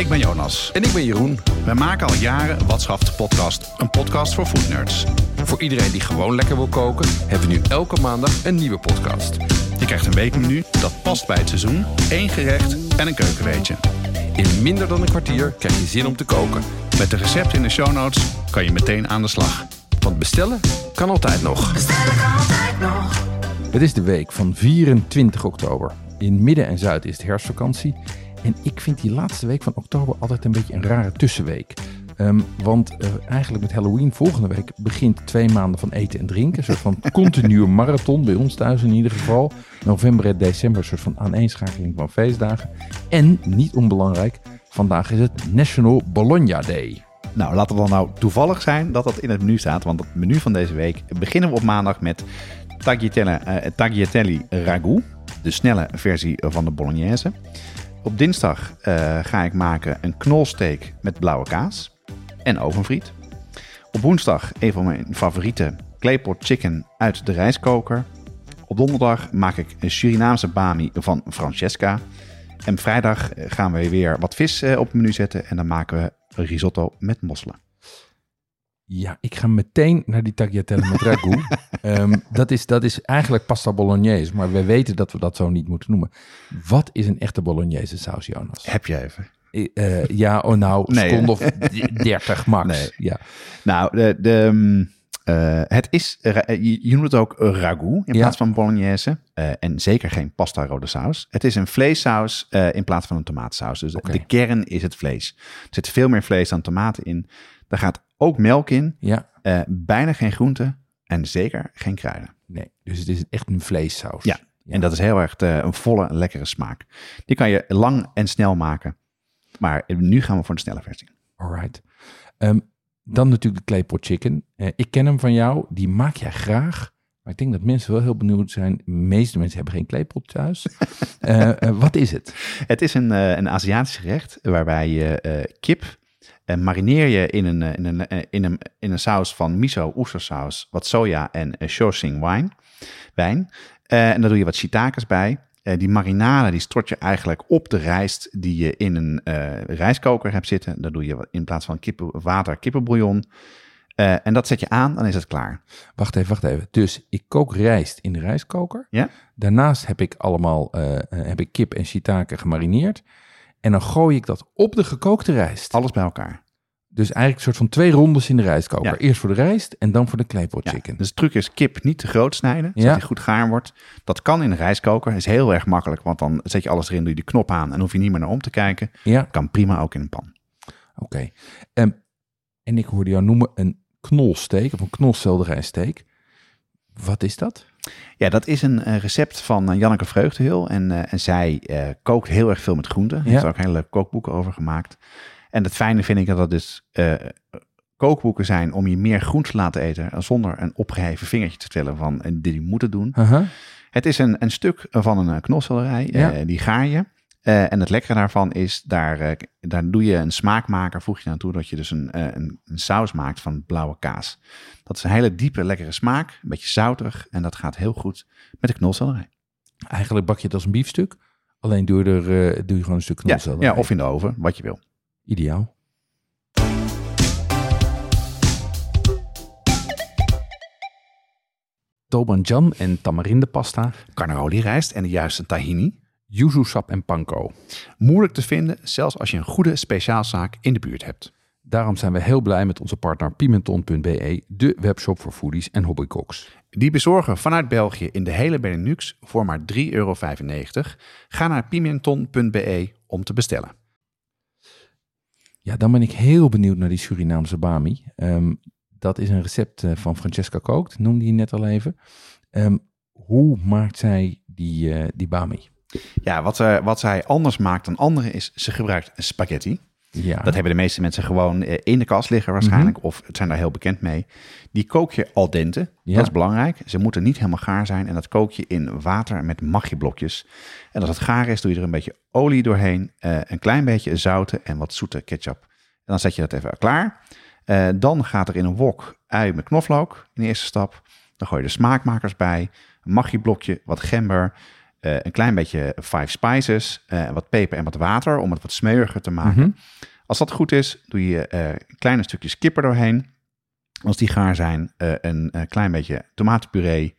Ik ben Jonas. En ik ben Jeroen. We maken al jaren Wat schaft de podcast, een podcast voor foodnerds. Voor iedereen die gewoon lekker wil koken, hebben we nu elke maandag een nieuwe podcast. Je krijgt een weekmenu dat past bij het seizoen, één gerecht en een keukenweetje. In minder dan een kwartier krijg je zin om te koken. Met de recepten in de show notes kan je meteen aan de slag. Want bestellen kan altijd nog. Bestellen kan altijd nog. Het is de week van 24 oktober. In midden en zuid is het herfstvakantie. En ik vind die laatste week van oktober altijd een beetje een rare tussenweek. Ehm, want eh, eigenlijk met Halloween volgende week begint twee maanden van eten en drinken. Een soort van continue marathon, bij ons thuis in ieder geval. November en december, een soort van aaneenschakeling van feestdagen. En, niet onbelangrijk, vandaag is het National Bologna Day. Nou, laten we dan nou toevallig zijn dat dat in het menu staat. Want het menu van deze week beginnen we op maandag met tagliatelle, eh, tagliatelle ragout. De snelle versie van de bolognese. Op dinsdag eh, ga ik maken een knolsteak met blauwe kaas en ovenfriet. Op woensdag een van mijn favoriete claypot chicken uit de rijstkoker. Op donderdag maak ik een Surinaamse bami van Francesca. En vrijdag eh, gaan we weer wat vis eh, op het menu zetten en dan maken we risotto met mosselen. Ja, ik ga meteen naar die tagliatelle met ragout. Ehm, dat, is, dat is eigenlijk pasta bolognese, maar we weten dat we dat zo niet moeten noemen. Wat is een echte bolognese saus, Jonas? Heb je even? Eh, ja, oh nou, Nee. seconde of 30 max. Nee. Ja. Nou, de, de, mm, eh, het is, eh, je, je noemt het ook ragout in Ja. plaats van bolognese. Eh, en zeker geen pasta rode saus. Het is een vleessaus eh, in plaats van een tomaatsaus. Dus de kern is het vlees. Er zit veel meer vlees dan tomaten in. Daar gaat ook melk in. ja, eh, bijna geen groenten. En zeker geen kruiden. nee. Dus het is echt een vleessaus. Ja. En dat is heel erg eh, een volle, lekkere smaak. Die kan je lang en snel maken. Maar nu gaan we voor de snelle versie. Alright. Ehm, dan natuurlijk de claypot chicken. Eh, ik ken hem van jou. Die maak jij graag. Maar ik denk dat mensen wel heel benieuwd zijn. De meeste mensen hebben geen claypot thuis. Wat is het? Het is een, eh, een Aziatisch gerecht waarbij je kip eh, marineer je in een, eh, in, een, eh, in, een, in een saus van miso, oestersaus, wat soja en uh, wijn. wijn. En daar doe je wat shiitakes bij. Die marinade die stort je eigenlijk op de rijst die je in een rijstkoker hebt zitten. Daar doe je wat- in plaats van kippen, water kippenbouillon. En dat zet je aan, dan is het klaar. Wacht even, wacht even. Dus ik kook rijst in de rijstkoker. Ja? Daarnaast heb ik allemaal heb ik kip en shiitake gemarineerd. En dan gooi ik dat op de gekookte rijst. Alles bij elkaar. Dus eigenlijk een soort van twee rondes in de rijstkoker. Ja. Eerst voor de rijst en dan voor de claypot Ja, chicken. Dus de truc is kip niet te groot snijden, zodat Ja. hij goed gaar wordt. Dat kan in een rijstkoker, is heel erg makkelijk, want dan zet je alles erin, doe je de knop aan en hoef je niet meer naar om te kijken. Ja, Kan prima ook in een pan. oké. Ehm, en ik hoorde jou noemen een knolsteek of een knolselderijsteek. Wat is dat? Ja, dat is een recept van eh, Janneke Vreugdehul en, eh, en zij eh, kookt heel erg veel met groenten. Ze Ja. heeft er ook hele kookboeken over gemaakt. En het fijne vind ik dat dat dus kookboeken zijn om je meer groente te laten eten zonder een opgeheven vingertje te vertellen van dit moet het doen. Het is een, een stuk van een knolselderij. Ja. die gaar je. Eh, en het lekkere daarvan is, daar, eh, daar doe je een smaakmaker, voeg je naartoe dat je dus een, eh, een, een saus maakt van blauwe kaas. Dat is een hele diepe, lekkere smaak, een beetje zouterig en dat gaat heel goed met de knolselderij. Eigenlijk bak je het als een biefstuk. Alleen doe je er doe je gewoon een stuk knolselderij. ja, of in de oven, wat je wil. Ideaal. Tobanjan en tamarindepasta, Carnaroli rijst en de juiste tahini. Yuzu sap en panko. Moeilijk te vinden, zelfs als je een goede speciaalzaak in de buurt hebt. Daarom zijn we heel blij met onze partner Pimenton.be, de webshop voor foodies en hobbycooks. Die bezorgen vanuit België in de hele Benelux voor maar 3,95 euro. Ga naar pimenton.be om te bestellen. Ja, dan ben ik heel benieuwd naar die Surinaamse bami. Ehm, dat is een recept eh, van Francesca Kookt, noemde je net al even. Ehm, hoe maakt zij die, eh, die bami? Ja, wat, eh, wat zij anders maakt dan anderen is, ze gebruikt spaghetti. Ja, Dat hebben de meeste mensen gewoon eh, in de kast liggen waarschijnlijk, Mhm. of het zijn daar heel bekend mee. Die kook je al dente, Ja. dat is belangrijk. Ze moeten niet helemaal gaar zijn en dat kook je in water met magieblokjes. En als het gaar is, doe je er een beetje olie doorheen, eh, een klein beetje zouten en wat zoete ketchup. En dan zet je dat even klaar. Dan gaat er in een wok ui met knoflook in de eerste stap. Dan gooi je de smaakmakers bij, een magieblokje, wat gember, eh, een klein beetje five spices, eh, wat peper en wat water om het wat smeuiger te maken. Mhm. Als dat goed is, doe je eh, kleine stukjes kipper doorheen. Als die gaar zijn, een klein beetje tomatenpuree.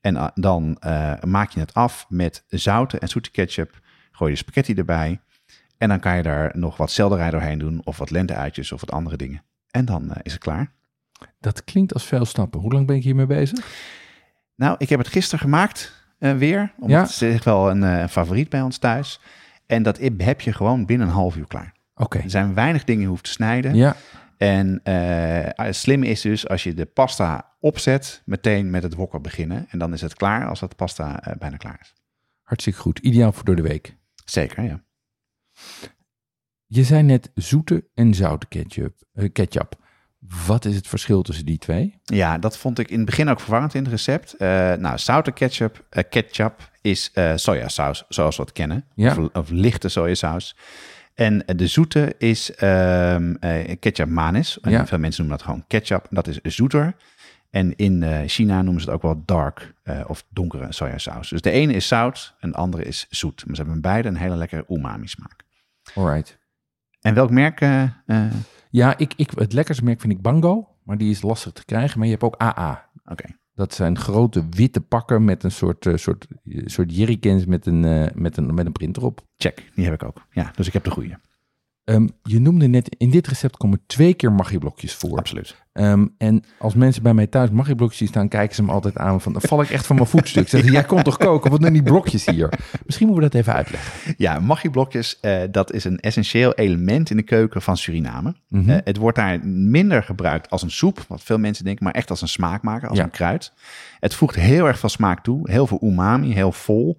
En dan maak je het af met zoute en zoete ketchup. Gooi je spaghetti erbij. En dan kan je daar nog wat selderij doorheen doen. Of wat lenteuitjes of wat andere dingen. En dan is het klaar. Dat klinkt als veel stappen. Hoe lang ben ik hiermee bezig? Nou, ik heb het gisteren gemaakt weer. Omdat Ja. het is echt wel een, eh, favoriet bij ons thuis. En dat heb je gewoon binnen een half uur klaar. Oké. Er zijn weinig dingen je hoeft te snijden. Ja, En eh, slimme is dus als je de pasta opzet, meteen met het wokken beginnen. En dan is het klaar als dat pasta eh, bijna klaar is. hartstikke goed. Ideaal voor door de week. Zeker, ja. Je zei net zoete en zoute ketchup. eh, ketchup. Wat is het verschil tussen die twee? Ja, dat vond ik in het begin ook verwarrend in het recept. Eh, nou, zoute ketchup, eh, ketchup is eh sojasaus, zoals we het kennen. Ja. Of, of lichte sojasaus. En de zoete is ehm, eh, ketchup manis. En Ja. Veel mensen noemen dat gewoon ketchup. Dat is zoeter. En in China noemen ze het ook wel dark of donkere sojasaus. Dus de ene is zout en de andere is zoet. Maar ze hebben beide een hele lekkere umami smaak. Alright. En welk merk? Ja, ik, ik, het lekkerste merk vind ik Bango. Maar die is lastig te krijgen. Maar je hebt ook AA. Oké, Dat zijn grote witte pakken met een soort, eh, soort, soort jerrycans met een, eh, met, een, met een print erop. check. Die heb ik ook. Ja, dus ik heb de goede. Ehm, je noemde net, in dit recept komen twee keer magieblokjes voor. Absoluut. Ehm, en als mensen bij mij thuis magieblokjes zien staan, kijken ze me altijd aan van, dan val ik echt van mijn voetstuk. Zeggen, jij komt toch koken, wat doen die blokjes hier? Misschien moeten we dat even uitleggen. Ja, magieblokjes, eh dat is een essentieel element in de keuken van Suriname. Mhm. Eh, het wordt daar minder gebruikt als een soep, wat veel mensen denken, maar echt als een smaakmaker, als Ja. een kruid. Het voegt heel erg veel smaak toe, heel veel umami, heel vol.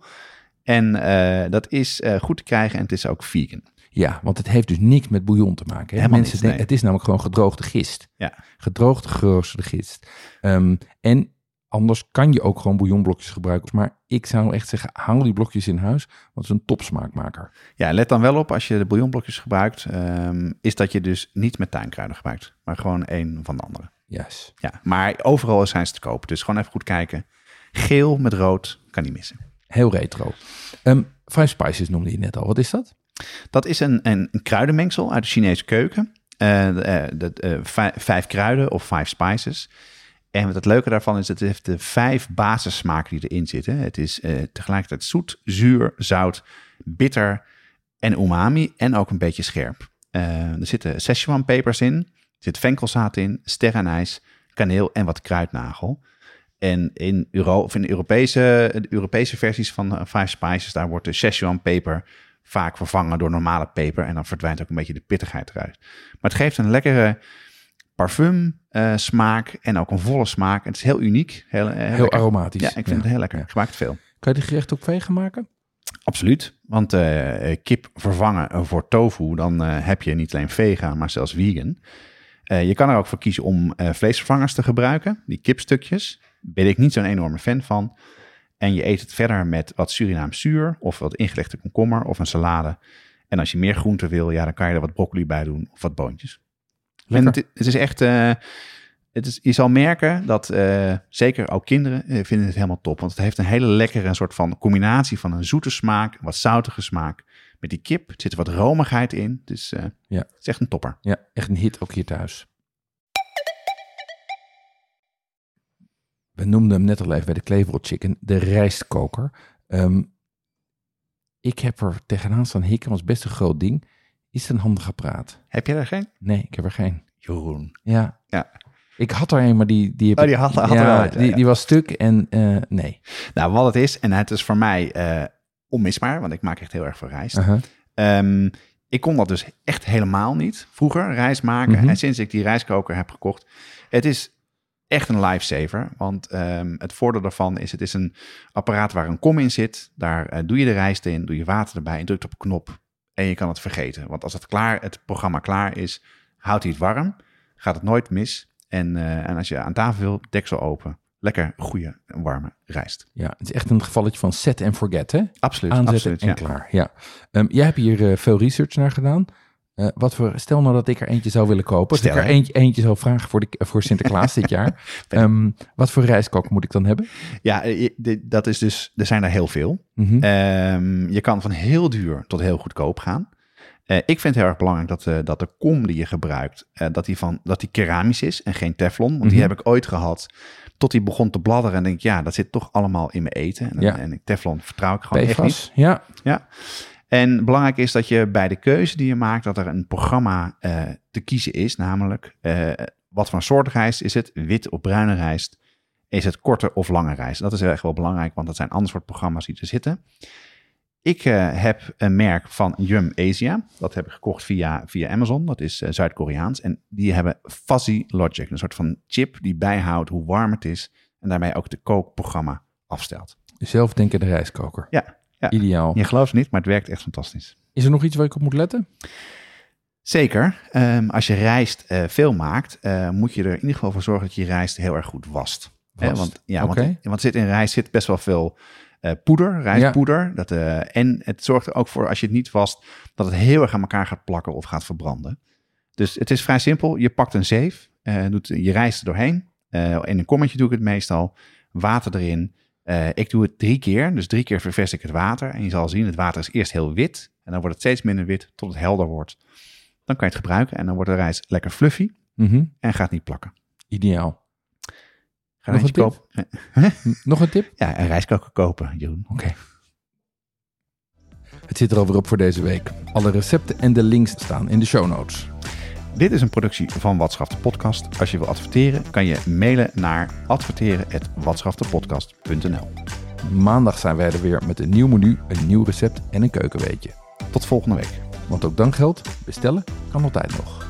En eh, dat is goed te krijgen en het is ook vegan. Ja, want het heeft dus niks met bouillon te maken. Hè? Mensen denken, nee. het is namelijk gewoon gedroogde gist. Ja. Gedroogde, geroosterde gist. Ehm, en anders kan je ook gewoon bouillonblokjes gebruiken. Maar ik zou echt zeggen, haal die blokjes in huis, want het is een topsmaakmaker. Ja, let dan wel op als je de bouillonblokjes gebruikt, ehm, is dat je dus niet met tuinkruiden gebruikt, maar gewoon een van de andere. Yes. Ja, maar overal zijn ze te koop, dus gewoon even goed kijken. Geel met rood, kan niet missen. Heel retro. Ehm Five Spices noemde je net al. Wat is dat? Dat is een, een, een kruidenmengsel uit de Chinese keuken. Eh, eh, eh, vij- vijf kruiden of five spices. En het leuke daarvan is, het heeft de vijf basissmaken die erin zitten. Het is tegelijkertijd zoet, zuur, zout, bitter en umami en ook een beetje scherp. Er zitten Szechuan pepers in, er zit venkelzaad in, sterrenijs, kaneel en wat kruidnagel. En in, Euro, of in de, Europese, de Europese versies van Five Spices, daar wordt de Szechuan peper vaak vervangen door normale peper. En dan verdwijnt ook een beetje de pittigheid eruit. Maar het geeft een lekkere parfum eh, smaak en ook een volle smaak. En het is heel uniek. Heel, eh, Heel lekker. aromatisch. Ja, ik vind het heel lekker. Ja. Ik gebruik het veel. Kan je de gerecht ook vegan maken? Absoluut. Want eh, kip vervangen voor tofu, dan heb je niet alleen vegan, maar zelfs vegan. Je kan er ook voor kiezen om vleesvervangers te gebruiken, die kipstukjes. Ben ik niet zo'n enorme fan van. En je eet het verder met wat Surinaams zuur of wat ingelegde komkommer of een salade. En als je meer groente wil, ja, dan kan je er wat broccoli bij doen of wat boontjes. En het, het is echt, eh, het is, je zal merken dat eh, zeker ook kinderen eh, vinden het helemaal top. Want het heeft een hele lekkere soort van combinatie van een zoete smaak, een wat zoutige smaak. Met die kip zit er wat romigheid in. Dus Ja. het is echt een topper. Ja, echt een hit ook hier thuis. We noemden hem net al even bij de Cleveland Chicken, de rijstkoker. Ehm, ik heb er tegenaan staan hikken, was best een groot ding. Is het een handig apparaat? Heb je er geen? Nee, ik heb er geen. Jeroen. Ja. Ja. Ik had er een, maar die, die, heb Oh, die had- had er wel die, ja. die was stuk en eh, nee. Nou, wat het is, en het is voor mij eh, onmisbaar, want ik maak echt heel erg veel rijst. Aha. Ehm, ik kon dat dus echt helemaal niet vroeger, rijst maken. Mhm. En sinds ik die rijstkoker heb gekocht, het is echt een lifesaver. Want ehm, het voordeel daarvan is, het is een apparaat waar een kom in zit. Daar eh, doe je de rijst in, doe je water erbij en drukt op een knop. En je kan het vergeten. Want als het, klaar, het programma klaar is, houdt hij het warm. Gaat het nooit mis. En, eh, en als je aan tafel wil, deksel open. Lekker goede, warme rijst. Ja, het is echt een gevalletje van set and forget, hè? Absoluut, Aanzetten absoluut. en Ja. klaar. Ja. Ehm, jij hebt hier eh, veel research naar gedaan. Eh, wat voor, stel nou dat ik er eentje zou willen kopen. Als Stel, ik er eentje, eentje zou vragen voor, de, voor Sinterklaas dit jaar. Ehm, wat voor rijstkoker moet ik dan hebben? Ja, eh, dat is dus, er zijn er heel veel. Mhm. Ehm, je kan van heel duur tot heel goedkoop gaan. Eh, ik vind het heel erg belangrijk dat, dat de kom die je gebruikt, dat, die van, dat die keramisch is en geen teflon. Want die Mhm. heb ik ooit gehad tot die begon te bladderen. En denk ik, ja, dat zit toch allemaal in mijn eten. En, Ja. en teflon vertrouw ik gewoon echt niet. PFAS, ja. Ja. En belangrijk is dat je bij de keuze die je maakt, dat er een programma eh, te kiezen is. Namelijk, eh, wat voor soort rijst is het? Wit of bruine rijst? Is het korte of lange rijst? Dat is echt wel belangrijk, want dat zijn andere soort programma's die er zitten. Ik eh, heb een merk van Yum Asia. Dat heb ik gekocht via, via Amazon. Dat is Zuid-Koreaans. En die hebben Fuzzy Logic. Een soort van chip die bijhoudt hoe warm het is. En daarbij ook de kookprogramma afstelt. Zelfdenkende rijstkoker. Ja, ja. Ideaal. Je gelooft het niet, maar het werkt echt fantastisch. Is er nog iets waar ik op moet letten? Zeker. Ehm, als je rijst eh, veel maakt, eh, moet je er in ieder geval voor zorgen dat je rijst heel erg goed wast. Want, ja, want, want zit in rijst zit best wel veel eh, poeder, rijstpoeder. Dat, eh, en het zorgt er ook voor, als je het niet wast, dat het heel erg aan elkaar gaat plakken of gaat verbranden. Dus het is vrij simpel. Je pakt een zeef, eh, doet je rijst er doorheen. Eh, in een kommetje doe ik het meestal. Water erin. Eh, ik doe het drie keer. Dus drie keer ververs ik het water. En je zal zien, het water is eerst heel wit. En dan wordt het steeds minder wit tot het helder wordt. Dan kan je het gebruiken en dan wordt de rijst lekker fluffy Mhm. en gaat niet plakken. Ideaal. Ga Nog een kopen. N- Nog een tip? Ja, een rijstkoker kopen, Jeroen. Oké. Het zit er alweer op voor deze week. Alle recepten en de links staan in de show notes. Dit is een productie van Watschaf de Podcast. Als je wil adverteren, kan je mailen naar adverteren.watschaftepodcast.nl. Maandag zijn wij er weer met een nieuw menu, een nieuw recept en een keukenweetje. Tot volgende week. Want ook dan geldt, bestellen kan altijd nog.